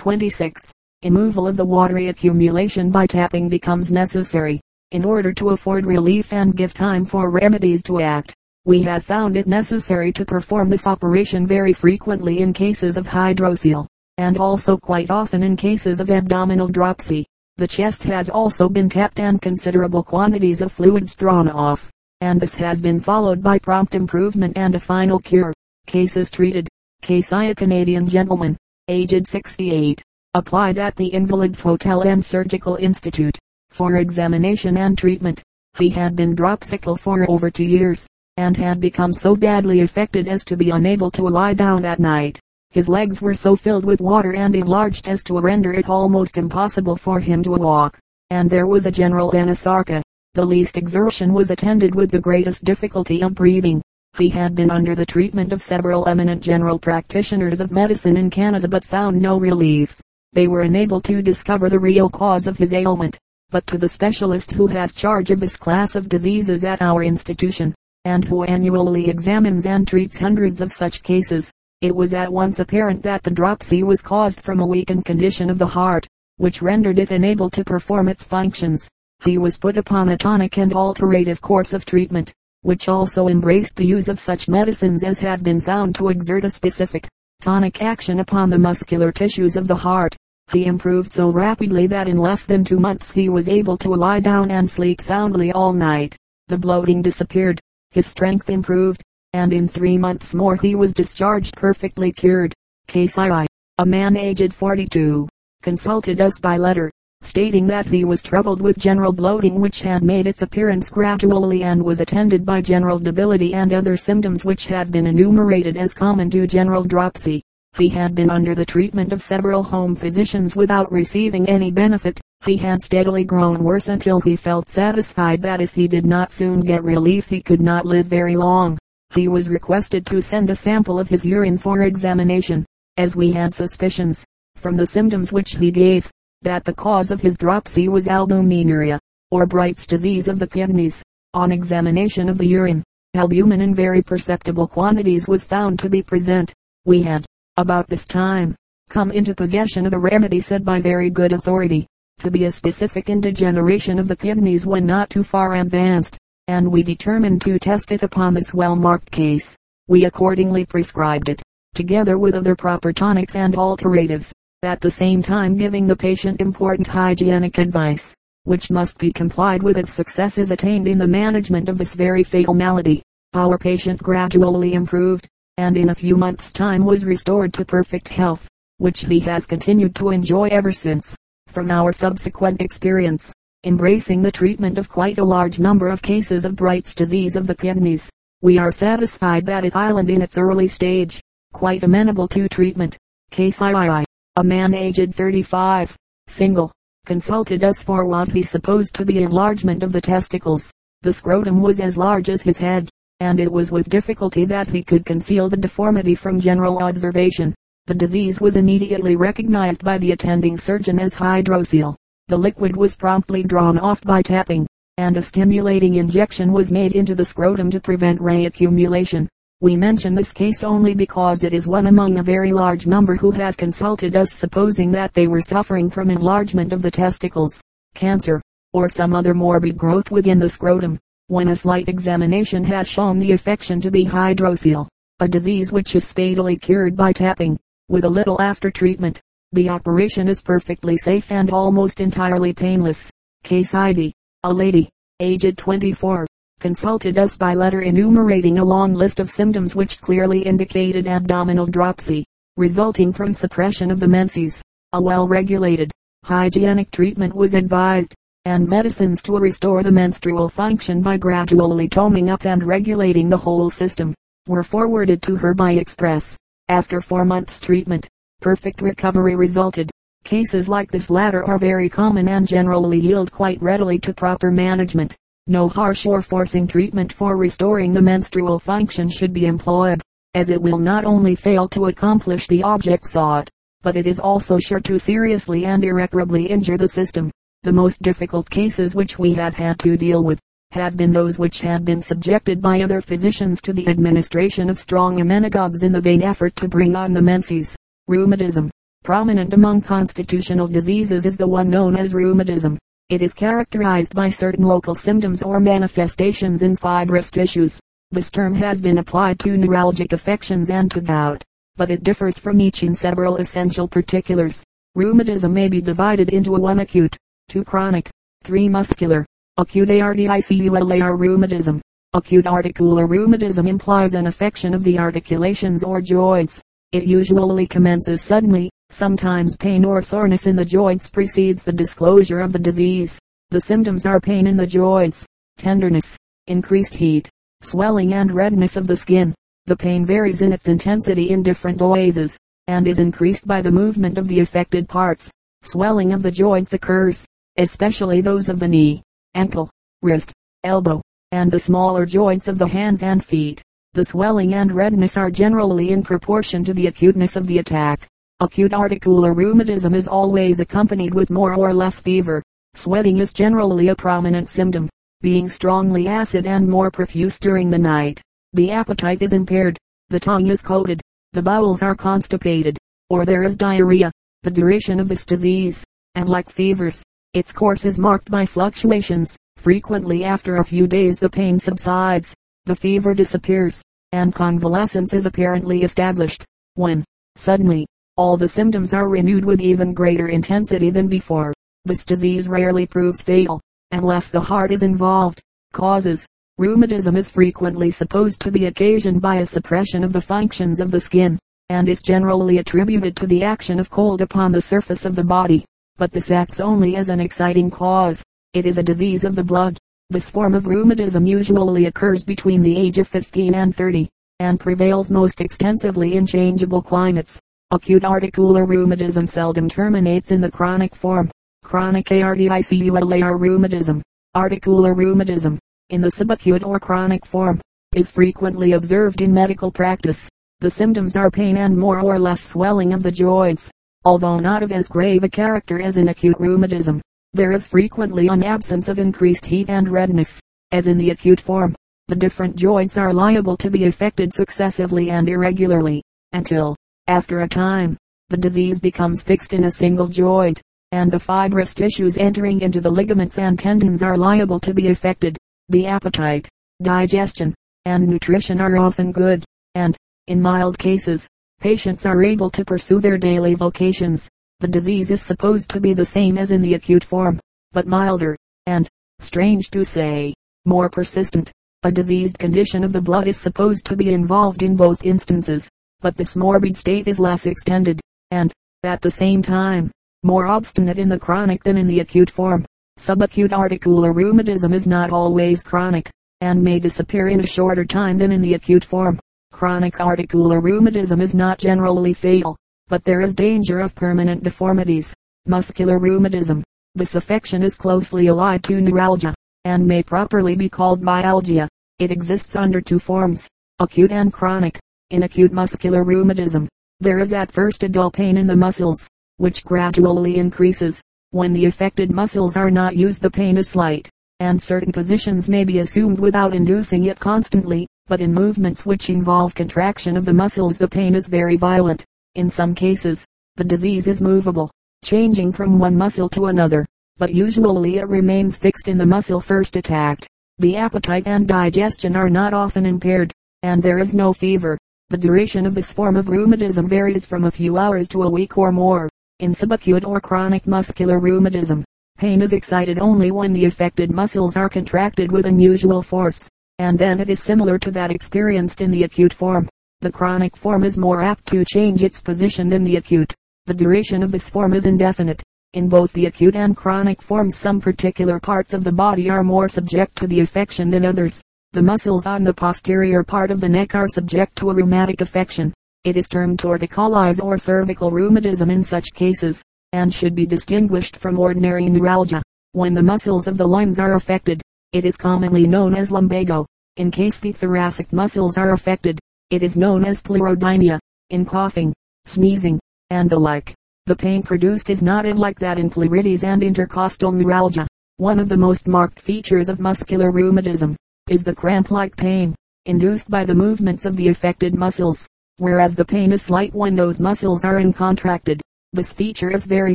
26. Removal of the watery accumulation by tapping becomes necessary, in order to afford relief and give time for remedies to act. We have found it necessary to perform this operation very frequently in cases of hydrocele, and also quite often in cases of abdominal dropsy. The chest has also been tapped and considerable quantities of fluids drawn off, and this has been followed by prompt improvement and a final cure. Cases treated. Case I a Canadian gentleman, aged 68 applied at the Invalids Hotel and Surgical Institute, for examination and treatment. He had been dropsical for over two years, and had become so badly affected as to be unable to lie down at night. His legs were so filled with water and enlarged as to render it almost impossible for him to walk, and there was a general anasarca. The least exertion was attended with the greatest difficulty of breathing. He had been under the treatment of several eminent general practitioners of medicine in Canada but found no relief they were unable to discover the real cause of his ailment. But to the specialist who has charge of this class of diseases at our institution, and who annually examines and treats hundreds of such cases, it was at once apparent that the dropsy was caused from a weakened condition of the heart, which rendered it unable to perform its functions. He was put upon a tonic and alterative course of treatment, which also embraced the use of such medicines as have been found to exert a specific, tonic action upon the muscular tissues of the heart. He improved so rapidly that in less than two months he was able to lie down and sleep soundly all night. The bloating disappeared, his strength improved, and in three months more he was discharged perfectly cured. Case I. A man aged 42, consulted us by letter, stating that he was troubled with general bloating which had made its appearance gradually and was attended by general debility and other symptoms which have been enumerated as common to general dropsy. He had been under the treatment of several home physicians without receiving any benefit. He had steadily grown worse until he felt satisfied that if he did not soon get relief he could not live very long. He was requested to send a sample of his urine for examination, as we had suspicions, from the symptoms which he gave, that the cause of his dropsy was albuminuria, or Bright's disease of the kidneys. On examination of the urine, albumin in very perceptible quantities was found to be present. We had, about this time, come into possession of a remedy said by very good authority, to be a specific in degeneration of the kidneys when not too far advanced, and we determined to test it upon this well-marked case. We accordingly prescribed it, together with other proper tonics and alteratives at the same time giving the patient important hygienic advice, which must be complied with if success is attained in the management of this very fatal malady. Our patient gradually improved, and in a few months' time was restored to perfect health, which he has continued to enjoy ever since. From our subsequent experience, embracing the treatment of quite a large number of cases of Bright's disease of the kidneys, we are satisfied that it island in its early stage, quite amenable to treatment. Case III a man aged 35, single, consulted us for what he supposed to be enlargement of the testicles. The scrotum was as large as his head, and it was with difficulty that he could conceal the deformity from general observation. The disease was immediately recognized by the attending surgeon as hydrocele. The liquid was promptly drawn off by tapping, and a stimulating injection was made into the scrotum to prevent reaccumulation. We mention this case only because it is one among a very large number who have consulted us supposing that they were suffering from enlargement of the testicles, cancer, or some other morbid growth within the scrotum, when a slight examination has shown the affection to be hydrocele, a disease which is speedily cured by tapping, with a little after treatment. The operation is perfectly safe and almost entirely painless. Case ID. A lady, aged 24, consulted us by letter enumerating a long list of symptoms which clearly indicated abdominal dropsy, resulting from suppression of the menses. A well-regulated, hygienic treatment was advised, and medicines to restore the menstrual function by gradually toning up and regulating the whole system, were forwarded to her by express. After four months treatment, perfect recovery resulted. Cases like this latter are very common and generally yield quite readily to proper management. No harsh or forcing treatment for restoring the menstrual function should be employed, as it will not only fail to accomplish the object sought, but it is also sure to seriously and irreparably injure the system. The most difficult cases which we have had to deal with, have been those which have been subjected by other physicians to the administration of strong emmenagogues in the vain effort to bring on the menses. Rheumatism, Prominent among constitutional diseases is the one known as rheumatism. It is characterized by certain local symptoms or manifestations in fibrous tissues. This term has been applied to neuralgic affections and to gout, but it differs from each in several essential particulars. Rheumatism may be divided into one acute, two chronic, three muscular, acute articular rheumatism. Acute articular rheumatism implies an affection of the articulations or joints. It usually commences suddenly, Sometimes pain or soreness in the joints precedes the disclosure of the disease. The symptoms are pain in the joints, tenderness, increased heat, swelling and redness of the skin. The pain varies in its intensity in different oases, and is increased by the movement of the affected parts. Swelling of the joints occurs, especially those of the knee, ankle, wrist, elbow, and the smaller joints of the hands and feet. The swelling and redness are generally in proportion to the acuteness of the attack. Acute articular rheumatism is always accompanied with more or less fever. Sweating is generally a prominent symptom, being strongly acid and more profuse during the night. The appetite is impaired, the tongue is coated, the bowels are constipated, or there is diarrhea. The duration of this disease, and like fevers, its course is marked by fluctuations. Frequently after a few days the pain subsides, the fever disappears, and convalescence is apparently established. When, suddenly, all the symptoms are renewed with even greater intensity than before. This disease rarely proves fatal, unless the heart is involved. Causes. Rheumatism is frequently supposed to be occasioned by a suppression of the functions of the skin, and is generally attributed to the action of cold upon the surface of the body. But this acts only as an exciting cause. It is a disease of the blood. This form of rheumatism usually occurs between the age of 15 and 30, and prevails most extensively in changeable climates. Acute articular rheumatism seldom terminates in the chronic form. Chronic articular rheumatism, articular rheumatism, in the subacute or chronic form, is frequently observed in medical practice. The symptoms are pain and more or less swelling of the joints, although not of as grave a character as in acute rheumatism. There is frequently an absence of increased heat and redness, as in the acute form. The different joints are liable to be affected successively and irregularly, until, after a time, the disease becomes fixed in a single joint, and the fibrous tissues entering into the ligaments and tendons are liable to be affected. The appetite, digestion, and nutrition are often good, and, in mild cases, patients are able to pursue their daily vocations. The disease is supposed to be the same as in the acute form, but milder, and, strange to say, more persistent. A diseased condition of the blood is supposed to be involved in both instances but this morbid state is less extended, and, at the same time, more obstinate in the chronic than in the acute form. Subacute articular rheumatism is not always chronic, and may disappear in a shorter time than in the acute form. Chronic articular rheumatism is not generally fatal, but there is danger of permanent deformities. Muscular rheumatism. This affection is closely allied to neuralgia, and may properly be called myalgia. It exists under two forms, acute and chronic. In acute muscular rheumatism, there is at first a dull pain in the muscles, which gradually increases. When the affected muscles are not used the pain is slight, and certain positions may be assumed without inducing it constantly, but in movements which involve contraction of the muscles the pain is very violent. In some cases, the disease is movable, changing from one muscle to another, but usually it remains fixed in the muscle first attacked. The appetite and digestion are not often impaired, and there is no fever. The duration of this form of rheumatism varies from a few hours to a week or more. In subacute or chronic muscular rheumatism, pain is excited only when the affected muscles are contracted with unusual force, and then it is similar to that experienced in the acute form. The chronic form is more apt to change its position than the acute. The duration of this form is indefinite. In both the acute and chronic forms some particular parts of the body are more subject to the affection than others. The muscles on the posterior part of the neck are subject to a rheumatic affection. It is termed torticollis or cervical rheumatism in such cases, and should be distinguished from ordinary neuralgia. When the muscles of the limbs are affected, it is commonly known as lumbago. In case the thoracic muscles are affected, it is known as pleurodynia. In coughing, sneezing, and the like, the pain produced is not unlike that in pleuritis and intercostal neuralgia. One of the most marked features of muscular rheumatism is the cramp-like pain, induced by the movements of the affected muscles, whereas the pain is slight when those muscles are uncontracted. This feature is very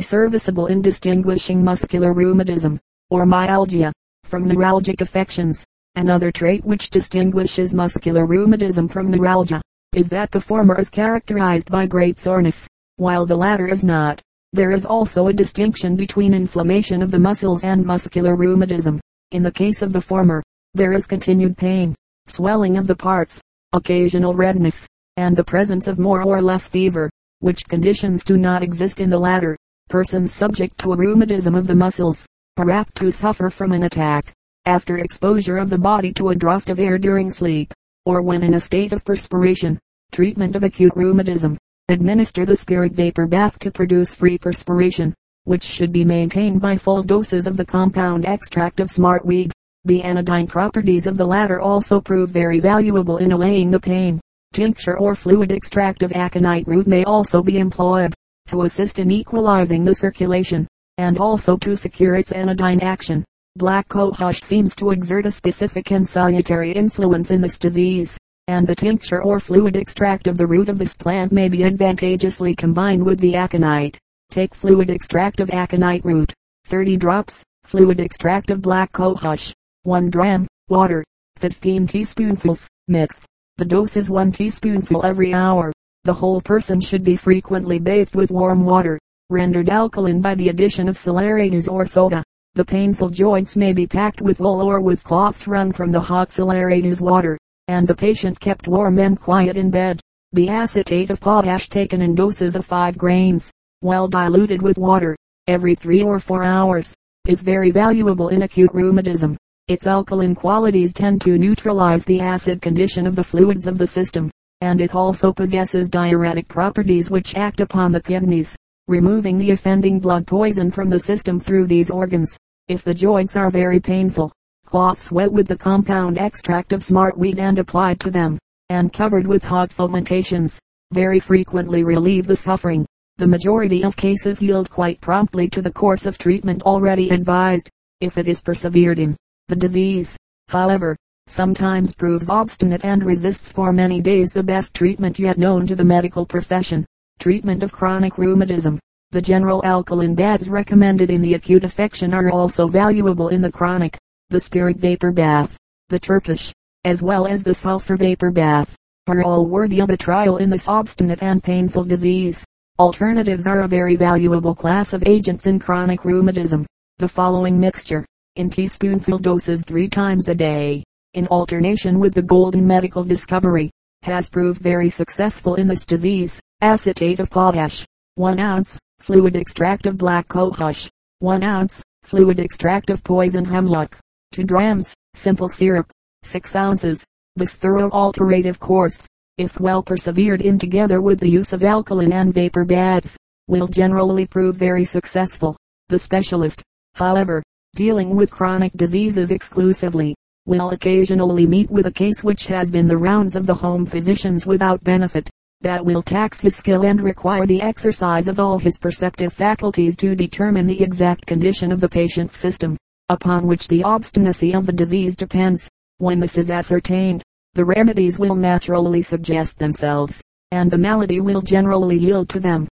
serviceable in distinguishing muscular rheumatism, or myalgia, from neuralgic affections. Another trait which distinguishes muscular rheumatism from neuralgia, is that the former is characterized by great soreness, while the latter is not. There is also a distinction between inflammation of the muscles and muscular rheumatism. In the case of the former, there is continued pain, swelling of the parts, occasional redness, and the presence of more or less fever, which conditions do not exist in the latter. Persons subject to a rheumatism of the muscles, are apt to suffer from an attack, after exposure of the body to a draught of air during sleep, or when in a state of perspiration. Treatment of acute rheumatism. Administer the spirit vapor bath to produce free perspiration, which should be maintained by full doses of the compound extract of smartweed. The anodyne properties of the latter also prove very valuable in allaying the pain. Tincture or fluid extract of aconite root may also be employed, to assist in equalizing the circulation, and also to secure its anodyne action. Black cohosh seems to exert a specific and salutary influence in this disease, and the tincture or fluid extract of the root of this plant may be advantageously combined with the aconite. Take fluid extract of aconite root, 30 drops, fluid extract of black cohosh, 1 dram, water, 15 teaspoonfuls, mix. The dose is 1 teaspoonful every hour. The whole person should be frequently bathed with warm water, rendered alkaline by the addition of saleratus or soda. The painful joints may be packed with wool or with cloths wrung from the hot saleratus water, and the patient kept warm and quiet in bed. The acetate of potash taken in doses of 5 grains, well diluted with water, every 3 or 4 hours, is very valuable in acute rheumatism. Its alkaline qualities tend to neutralize the acid condition of the fluids of the system, and it also possesses diuretic properties which act upon the kidneys, removing the offending blood poison from the system through these organs. If the joints are very painful, cloths wet with the compound extract of smartweed and applied to them, and covered with hot fomentations, very frequently relieve the suffering. The majority of cases yield quite promptly to the course of treatment already advised, if it is persevered in. The disease, however, sometimes proves obstinate and resists for many days the best treatment yet known to the medical profession. Treatment of chronic rheumatism. The general alkaline baths recommended in the acute affection are also valuable in the chronic. The spirit vapor bath, the Turkish, as well as the sulfur vapor bath, are all worthy of a trial in this obstinate and painful disease. Alteratives are a very valuable class of agents in chronic rheumatism. The following mixture, in teaspoonful doses three times a day, in alternation with the golden medical discovery, has proved very successful in this disease. Acetate of potash, 1 ounce, fluid extract of black cohosh, 1 ounce, fluid extract of poison hemlock, 2 drams, simple syrup, 6 ounces. This thorough alterative course, if well persevered in together with the use of alkaline and vapor baths, will generally prove very successful. The specialist, however, dealing with chronic diseases exclusively, will occasionally meet with a case which has been the rounds of the home physicians without benefit that will tax his skill and require the exercise of all his perceptive faculties to determine the exact condition of the patient's system, upon which the obstinacy of the disease depends. When this is ascertained, the remedies will naturally suggest themselves, and the malady will generally yield to them.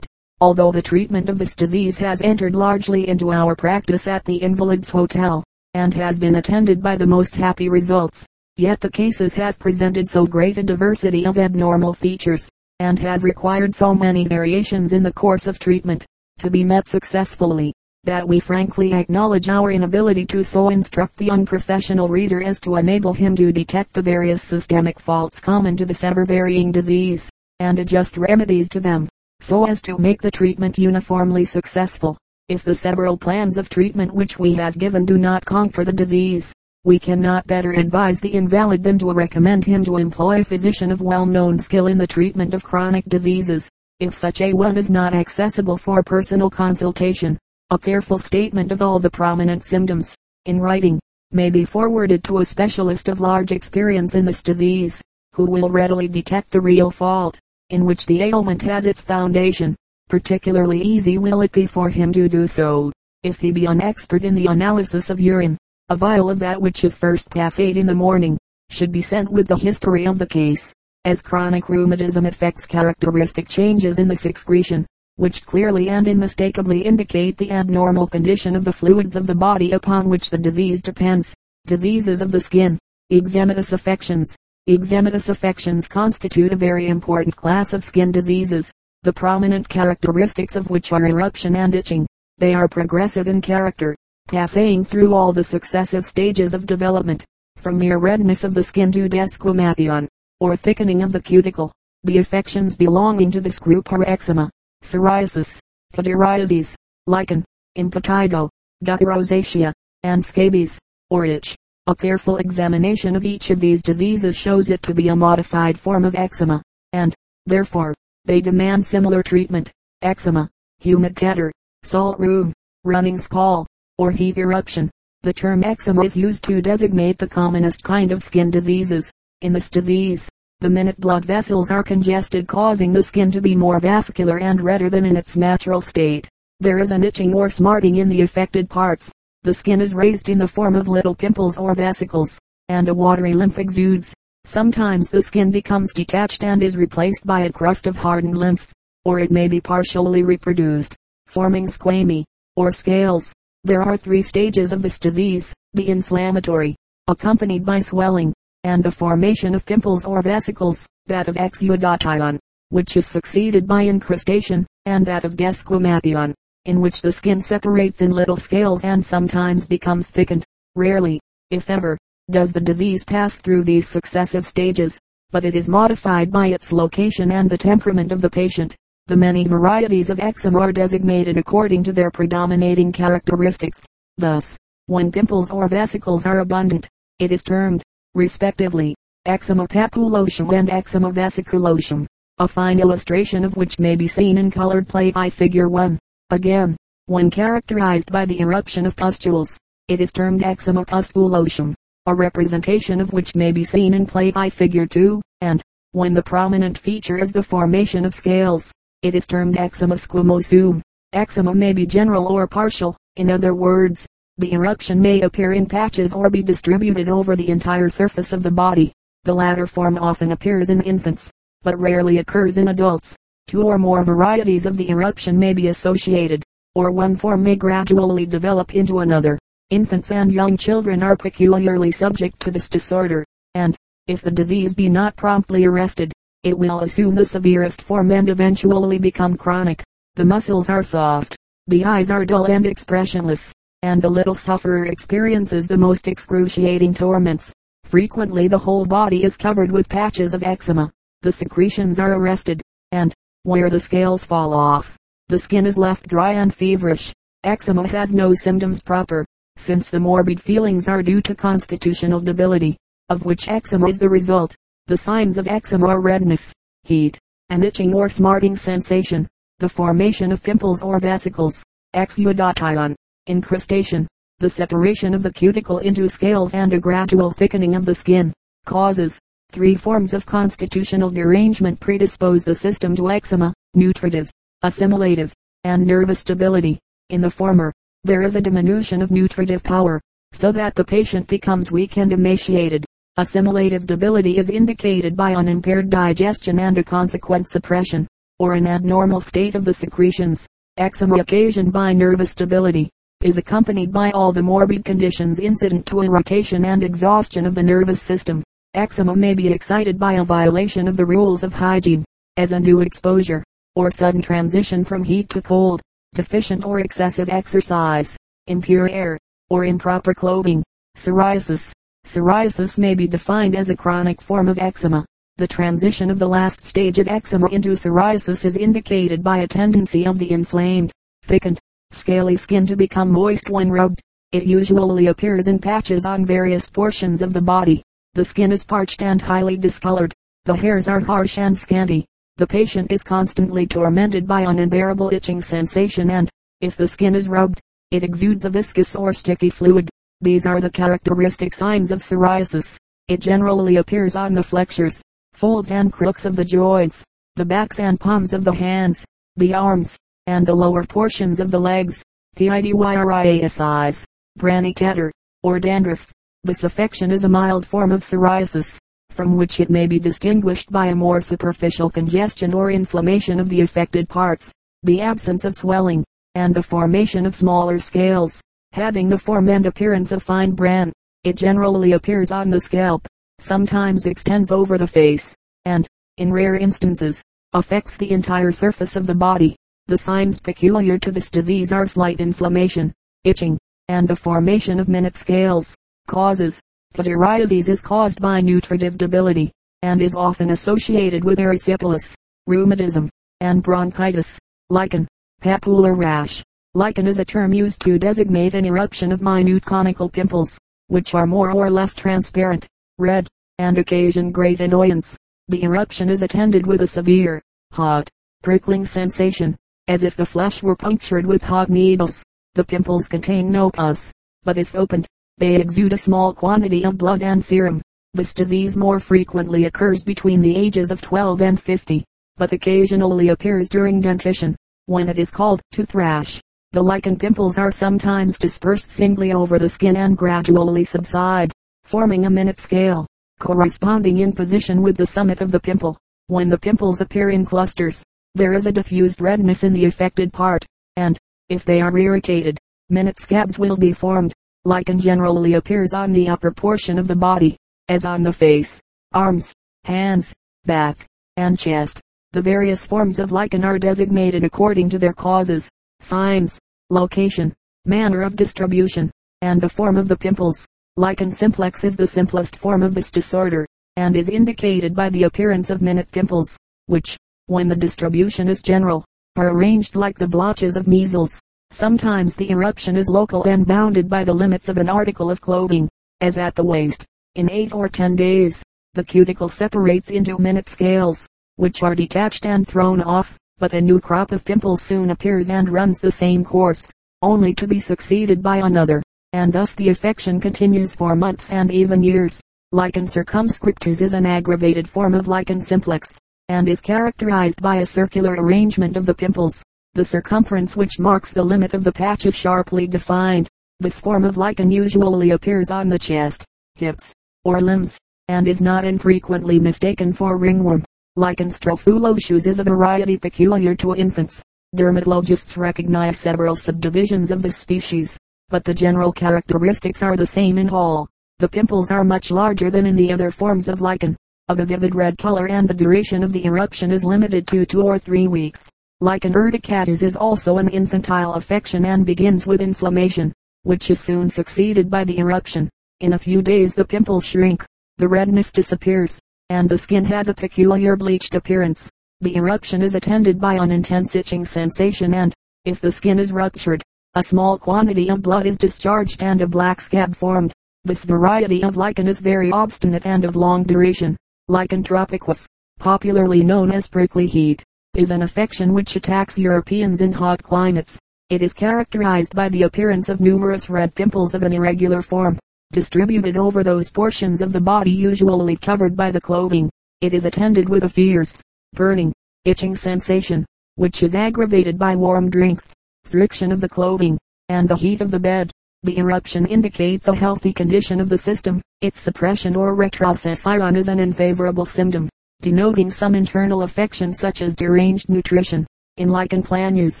Although the treatment of this disease has entered largely into our practice at the Invalids Hotel, and has been attended by the most happy results, Yet the cases have presented so great a diversity of abnormal features, and have required so many variations in the course of treatment, to be met successfully, that we frankly acknowledge our inability to so instruct the unprofessional reader as to enable him to detect the various systemic faults common to this ever-varying disease, and adjust remedies to them, so as to make the treatment uniformly successful. If the several plans of treatment which we have given do not conquer the disease, we cannot better advise the invalid than to recommend him to employ a physician of well-known skill in the treatment of chronic diseases. If such a one is not accessible for personal consultation, a careful statement of all the prominent symptoms, in writing, may be forwarded to a specialist of large experience in this disease, who will readily detect the real fault, in which the ailment has its foundation. Particularly easy will it be for him to do so, if he be an expert in the analysis of urine a vial of that which is first passed in the morning, should be sent with the history of the case, as chronic rheumatism affects characteristic changes in the excretion. which clearly and unmistakably indicate the abnormal condition of the fluids of the body upon which the disease depends. Diseases of the skin. Eczematous affections. Eczematous affections constitute a very important class of skin diseases, the prominent characteristics of which are eruption and itching. They are progressive in character, passing through all the successive stages of development, from mere redness of the skin to desquamation, or thickening of the cuticle. The affections belonging to this group are eczema, psoriasis, pityriasis, lichen, impetigo, rosacea, and scabies, or itch. A careful examination of each of these diseases shows it to be a modified form of eczema, and, therefore, they demand similar treatment. Eczema, humid tetter, salt rheum, running scald, or heat eruption. The term eczema is used to designate the commonest kind of skin diseases. In this disease, the minute blood vessels are congested causing the skin to be more vascular and redder than in its natural state. There is an itching or smarting in the affected parts. The skin is raised in the form of little pimples or vesicles, and a watery lymph exudes. Sometimes the skin becomes detached and is replaced by a crust of hardened lymph, or it may be partially reproduced, forming squamine, or scales. There are three stages of this disease, the inflammatory, accompanied by swelling, and the formation of pimples or vesicles, that of exudation, which is succeeded by incrustation, and that of desquamation, in which the skin separates in little scales and sometimes becomes thickened. Rarely, if ever, does the disease pass through these successive stages, but it is modified by its location and the temperament of the patient. The many varieties of eczema are designated according to their predominating characteristics. Thus, when pimples or vesicles are abundant, it is termed respectively, eczema papulosum and eczema vesiculosum, a fine illustration of which may be seen in colored plate I figure 1. Again, when characterized by the eruption of pustules, it is termed eczema pustulosum, a representation of which may be seen in plate I figure 2, and, when the prominent feature is the formation of scales, it is termed eczema squamosum. Eczema may be general or partial, in other words, the eruption may appear in patches or be distributed over the entire surface of the body. The latter form often appears in infants, but rarely occurs in adults. Two or more varieties of the eruption may be associated, or one form may gradually develop into another. Infants and young children are peculiarly subject to this disorder, and, if the disease be not promptly arrested, it will assume the severest form and eventually become chronic. The muscles are soft, the eyes are dull and expressionless, and the little sufferer experiences the most excruciating torments. Frequently the whole body is covered with patches of eczema. The secretions are arrested, and, where the scales fall off, the skin is left dry and feverish. Eczema has no symptoms proper, since the morbid feelings are due to constitutional debility, of which eczema is the result. The signs of eczema are redness, heat, an itching or smarting sensation, the formation of pimples or vesicles, exudation, incrustation, the separation of the cuticle into scales and a gradual thickening of the skin, causes. Three forms of constitutional derangement predispose the system to eczema, nutritive, assimilative, and nervous stability. In the former, there is a diminution of nutritive power, so that the patient becomes weak and emaciated. Assimilative debility is indicated by unimpaired digestion and a consequent suppression, or an abnormal state of the secretions. Eczema occasioned by nervous debility, is accompanied by all the morbid conditions incident to irritation and exhaustion of the nervous system. Eczema may be excited by a violation of the rules of hygiene, as undue exposure, or sudden transition from heat to cold, deficient or excessive exercise, impure air, or improper clothing. Psoriasis. Psoriasis may be defined as a chronic form of eczema. The transition of the last stage of eczema into psoriasis is indicated by a tendency of the inflamed, thickened, scaly skin to become moist when rubbed. It usually appears in patches on various portions of the body. The skin is parched and highly discolored. The hairs are harsh and scanty. The patient is constantly tormented by an unbearable itching sensation and, if the skin is rubbed, it exudes a viscous or sticky fluid. These are the characteristic signs of psoriasis. It generally appears on the flexures, folds and crooks of the joints, the backs and palms of the hands, the arms, and the lower portions of the legs. Pityriasis, brany tetter, or dandruff. This affection is a mild form of psoriasis, from which it may be distinguished by a more superficial congestion or inflammation of the affected parts. the absence of swelling, and the formation of smaller scales, having the form and appearance of fine bran. It generally appears on the scalp, sometimes extends over the face, and, in rare instances, affects the entire surface of the body. The signs peculiar to this disease are slight inflammation, itching, and the formation of minute scales. Causes. Pityriasis is caused by nutritive debility, and is often associated with erysipelas, rheumatism, and bronchitis. Lichen. Papular rash. Lichen is a term used to designate an eruption of minute conical pimples, which are more or less transparent, red, and occasion great annoyance. The eruption is attended with a severe, hot, prickling sensation, as if the flesh were punctured with hot needles. The pimples contain no pus, but if opened, they exude a small quantity of blood and serum. This disease more frequently occurs between the ages of 12 and 50, but occasionally appears during dentition, when it is called to thrash. The lichen pimples are sometimes dispersed singly over the skin and gradually subside, forming a minute scale, corresponding in position with the summit of the pimple. When the pimples appear in clusters, there is a diffused redness in the affected part, and, if they are irritated, minute scabs will be formed. Lichen generally appears on the upper portion of the body, as on the face, arms, hands, back, and chest. The various forms of lichen are designated according to their causes, signs, location, manner of distribution, and the form of the pimples. Lichen simplex is the simplest form of this disorder, and is indicated by the appearance of minute pimples, which, when the distribution is general, are arranged like the blotches of measles. Sometimes the eruption is local and bounded by the limits of an article of clothing, as at the waist. In 8 or 10 days, the cuticle separates into minute scales, which are detached and thrown off, but a new crop of pimples soon appears and runs the same course, only to be succeeded by another, and thus the affection continues for months and even years. Lichen circumscriptus is an aggravated form of lichen simplex, and is characterized by a circular arrangement of the pimples. The circumference which marks the limit of the patch is sharply defined. This form of lichen usually appears on the chest, hips, or limbs, and is not infrequently mistaken for ringworm. Lichen strophulosus is a variety peculiar to infants. Dermatologists recognize several subdivisions of this species, but the general characteristics are the same in all. The pimples are much larger than in the other forms of lichen, of a vivid red color and the duration of the eruption is limited to two or three weeks. Lichen urticatus is also an infantile affection and begins with inflammation, which is soon succeeded by the eruption. In a few days the pimples shrink, the redness disappears, and the skin has a peculiar bleached appearance. The eruption is attended by an intense itching sensation and, if the skin is ruptured, a small quantity of blood is discharged and a black scab formed. This variety of lichen is very obstinate and of long duration. Lichen tropicus, popularly known as prickly heat, is an affection which attacks Europeans in hot climates. It is characterized by the appearance of numerous red pimples of an irregular form, distributed over those portions of the body usually covered by the clothing. It is attended with a fierce, burning, itching sensation, which is aggravated by warm drinks, friction of the clothing, and the heat of the bed. The eruption indicates a healthy condition of the system. Its suppression or retrocession is an unfavorable symptom denoting some internal affection such as deranged nutrition. In lichen planus,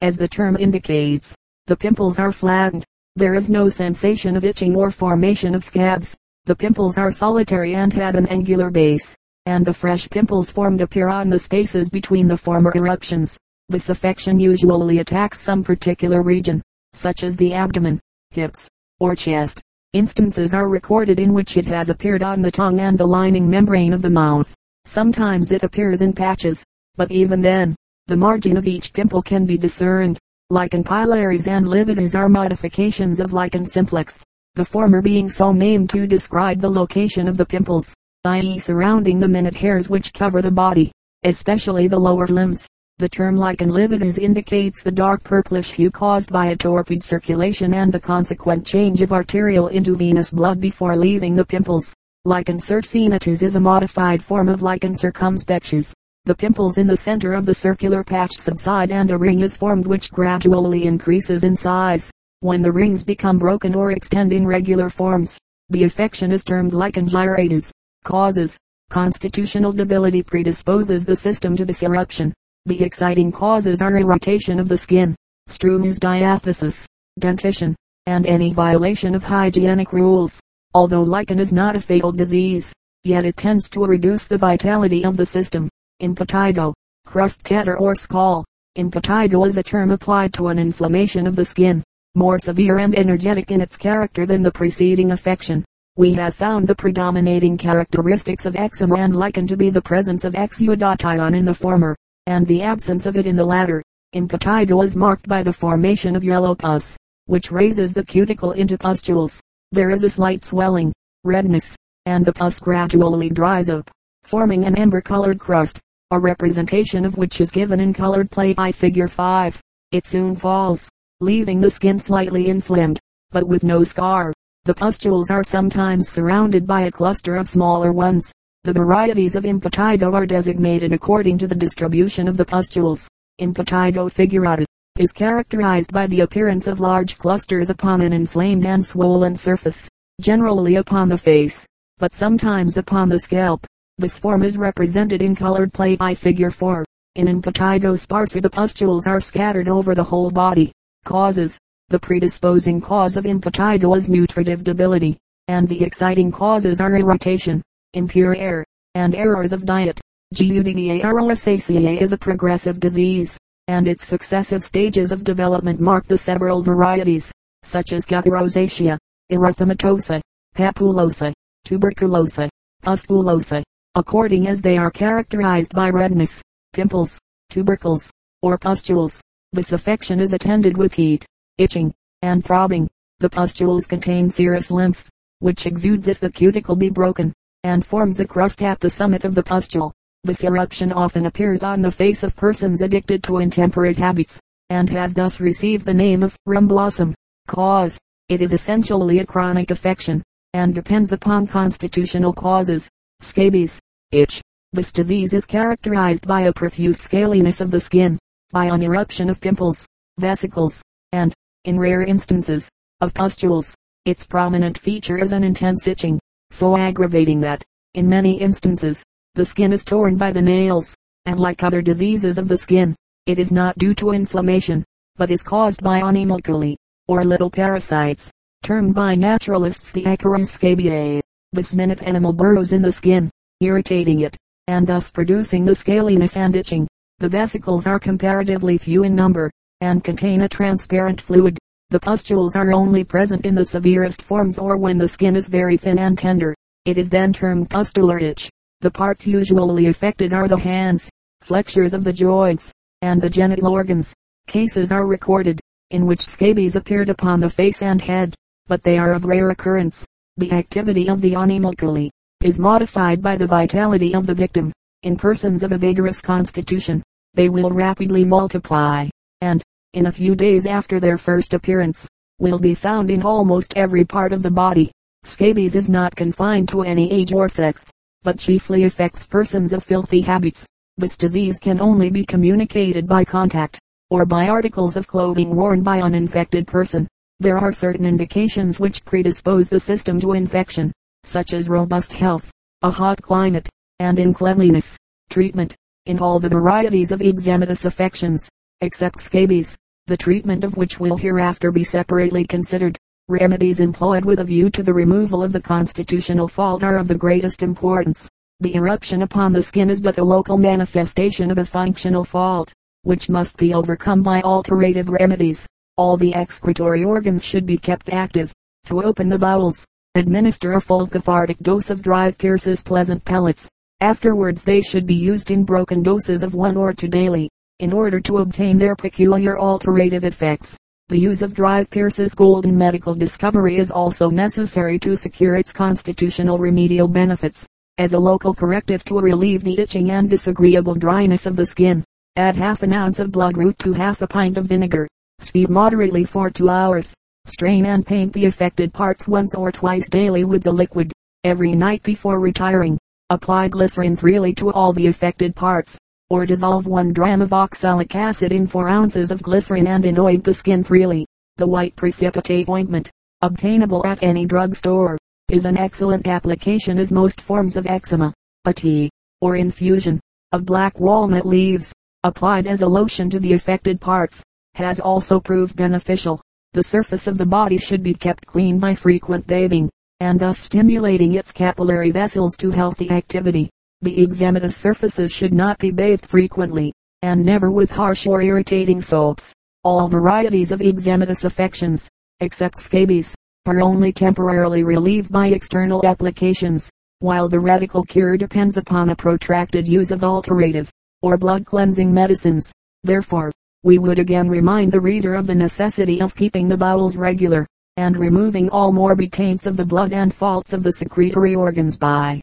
as the term indicates, the pimples are flattened. There is no sensation of itching or formation of scabs. The pimples are solitary and have an angular base, and the fresh pimples formed appear on the spaces between the former eruptions. This affection usually attacks some particular region, such as the abdomen, hips, or chest. Instances are recorded in which it has appeared on the tongue and the lining membrane of the mouth. Sometimes it appears in patches, but even then, the margin of each pimple can be discerned. Lichen pilaris and lividus are modifications of lichen simplex, the former being so named to describe the location of the pimples, i.e. surrounding the minute hairs which cover the body, especially the lower limbs. The term lichen lividus indicates the dark purplish hue caused by a torpid circulation and the consequent change of arterial into venous blood before leaving the pimples. Lichen circinatus is a modified form of lichen circumscriptus. The pimples in the center of the circular patch subside and a ring is formed which gradually increases in size. When the rings become broken or extend in regular forms, the affection is termed lichen gyratus. Causes. Constitutional debility predisposes the system to this eruption. The exciting causes are irritation of the skin, strumous diathesis, dentition, and any violation of hygienic rules. Although lichen is not a fatal disease, yet it tends to reduce the vitality of the system. Impetigo, crust tetter or scald. Impetigo is a term applied to an inflammation of the skin, more severe and energetic in its character than the preceding affection. We have found the predominating characteristics of eczema and lichen to be the presence of exudation in the former, and the absence of it in the latter. Impetigo is marked by the formation of yellow pus, which raises the cuticle into pustules. There is a slight swelling, redness, and the pus gradually dries up, forming an amber-colored crust, a representation of which is given in colored plate I figure 5. It soon falls, leaving the skin slightly inflamed, but with no scar. The pustules are sometimes surrounded by a cluster of smaller ones. The varieties of impetigo are designated according to the distribution of the pustules. Impetigo figurata is characterized by the appearance of large clusters upon an inflamed and swollen surface, generally upon the face, but sometimes upon the scalp. This form is represented in colored plate I figure 4. In impetigo sparsa the pustules are scattered over the whole body. Causes. The predisposing cause of impetigo is nutritive debility, and the exciting causes are irritation, impure air, and errors of diet. Gutta rosacea is a progressive disease, and its successive stages of development mark the several varieties, such as gutta rosacea, erythematosa, papulosa, tuberculosa, pustulosa, according as they are characterized by redness, pimples, tubercles, or pustules. This affection is attended with heat, itching, and throbbing. The pustules contain serous lymph, which exudes if the cuticle be broken, and forms a crust at the summit of the pustule. This eruption often appears on the face of persons addicted to intemperate habits, and has thus received the name of rum blossom. Cause. It is essentially a chronic affection, and depends upon constitutional causes. Scabies. Itch. This disease is characterized by a profuse scaliness of the skin, by an eruption of pimples, vesicles, and, in rare instances, of pustules. Its prominent feature is an intense itching, so aggravating that, in many instances, the skin is torn by the nails, and like other diseases of the skin, it is not due to inflammation, but is caused by animalculae, or little parasites, termed by naturalists the Acarus scabiei. This minute animal burrows in the skin, irritating it, and thus producing the scaliness and itching. The vesicles are comparatively few in number, and contain a transparent fluid. The pustules are only present in the severest forms or when the skin is very thin and tender. It is then termed pustular itch. The parts usually affected are the hands, flexures of the joints, and the genital organs. Cases are recorded, in which scabies appeared upon the face and head, but they are of rare occurrence. The activity of the animalculae is modified by the vitality of the victim. In persons of a vigorous constitution, they will rapidly multiply, and, in a few days after their first appearance, will be found in almost every part of the body. Scabies is not confined to any age or sex, but chiefly affects persons of filthy habits. This disease can only be communicated by contact, or by articles of clothing worn by an infected person. There are certain indications which predispose the system to infection, such as robust health, a hot climate, and uncleanliness. Treatment in all the varieties of eczematous affections, except scabies, the treatment of which will hereafter be separately considered. Remedies employed with a view to the removal of the constitutional fault are of the greatest importance. The eruption upon the skin is but a local manifestation of a functional fault, which must be overcome by alterative remedies. All the excretory organs should be kept active. To open the bowels, administer a full cathartic dose of Dr. Pierce's pleasant pellets. Afterwards they should be used in broken doses of one or two daily, in order to obtain their peculiar alterative effects. The use of Dr. Pierce's golden medical discovery is also necessary to secure its constitutional remedial benefits. As a local corrective to relieve the itching and disagreeable dryness of the skin, add half an ounce of bloodroot to half a pint of vinegar. Steep moderately for two hours. Strain and paint the affected parts once or twice daily with the liquid. Every night before retiring, Apply glycerin freely to all the affected parts, or dissolve 1 dram of oxalic acid in 4 ounces of glycerin and anoint the skin freely. The white precipitate ointment, obtainable at any drug store, is an excellent application as most forms of eczema. A tea, or infusion, of black walnut leaves, applied as a lotion to the affected parts, has also proved beneficial. The surface of the body should be kept clean by frequent bathing, and thus stimulating its capillary vessels to healthy activity. The eczematous surfaces should not be bathed frequently, and never with harsh or irritating soaps. All varieties of eczematous affections, except scabies, are only temporarily relieved by external applications, while the radical cure depends upon a protracted use of alterative, or blood cleansing medicines. Therefore, we would again remind the reader of the necessity of keeping the bowels regular, and removing all morbid taints of the blood and faults of the secretory organs by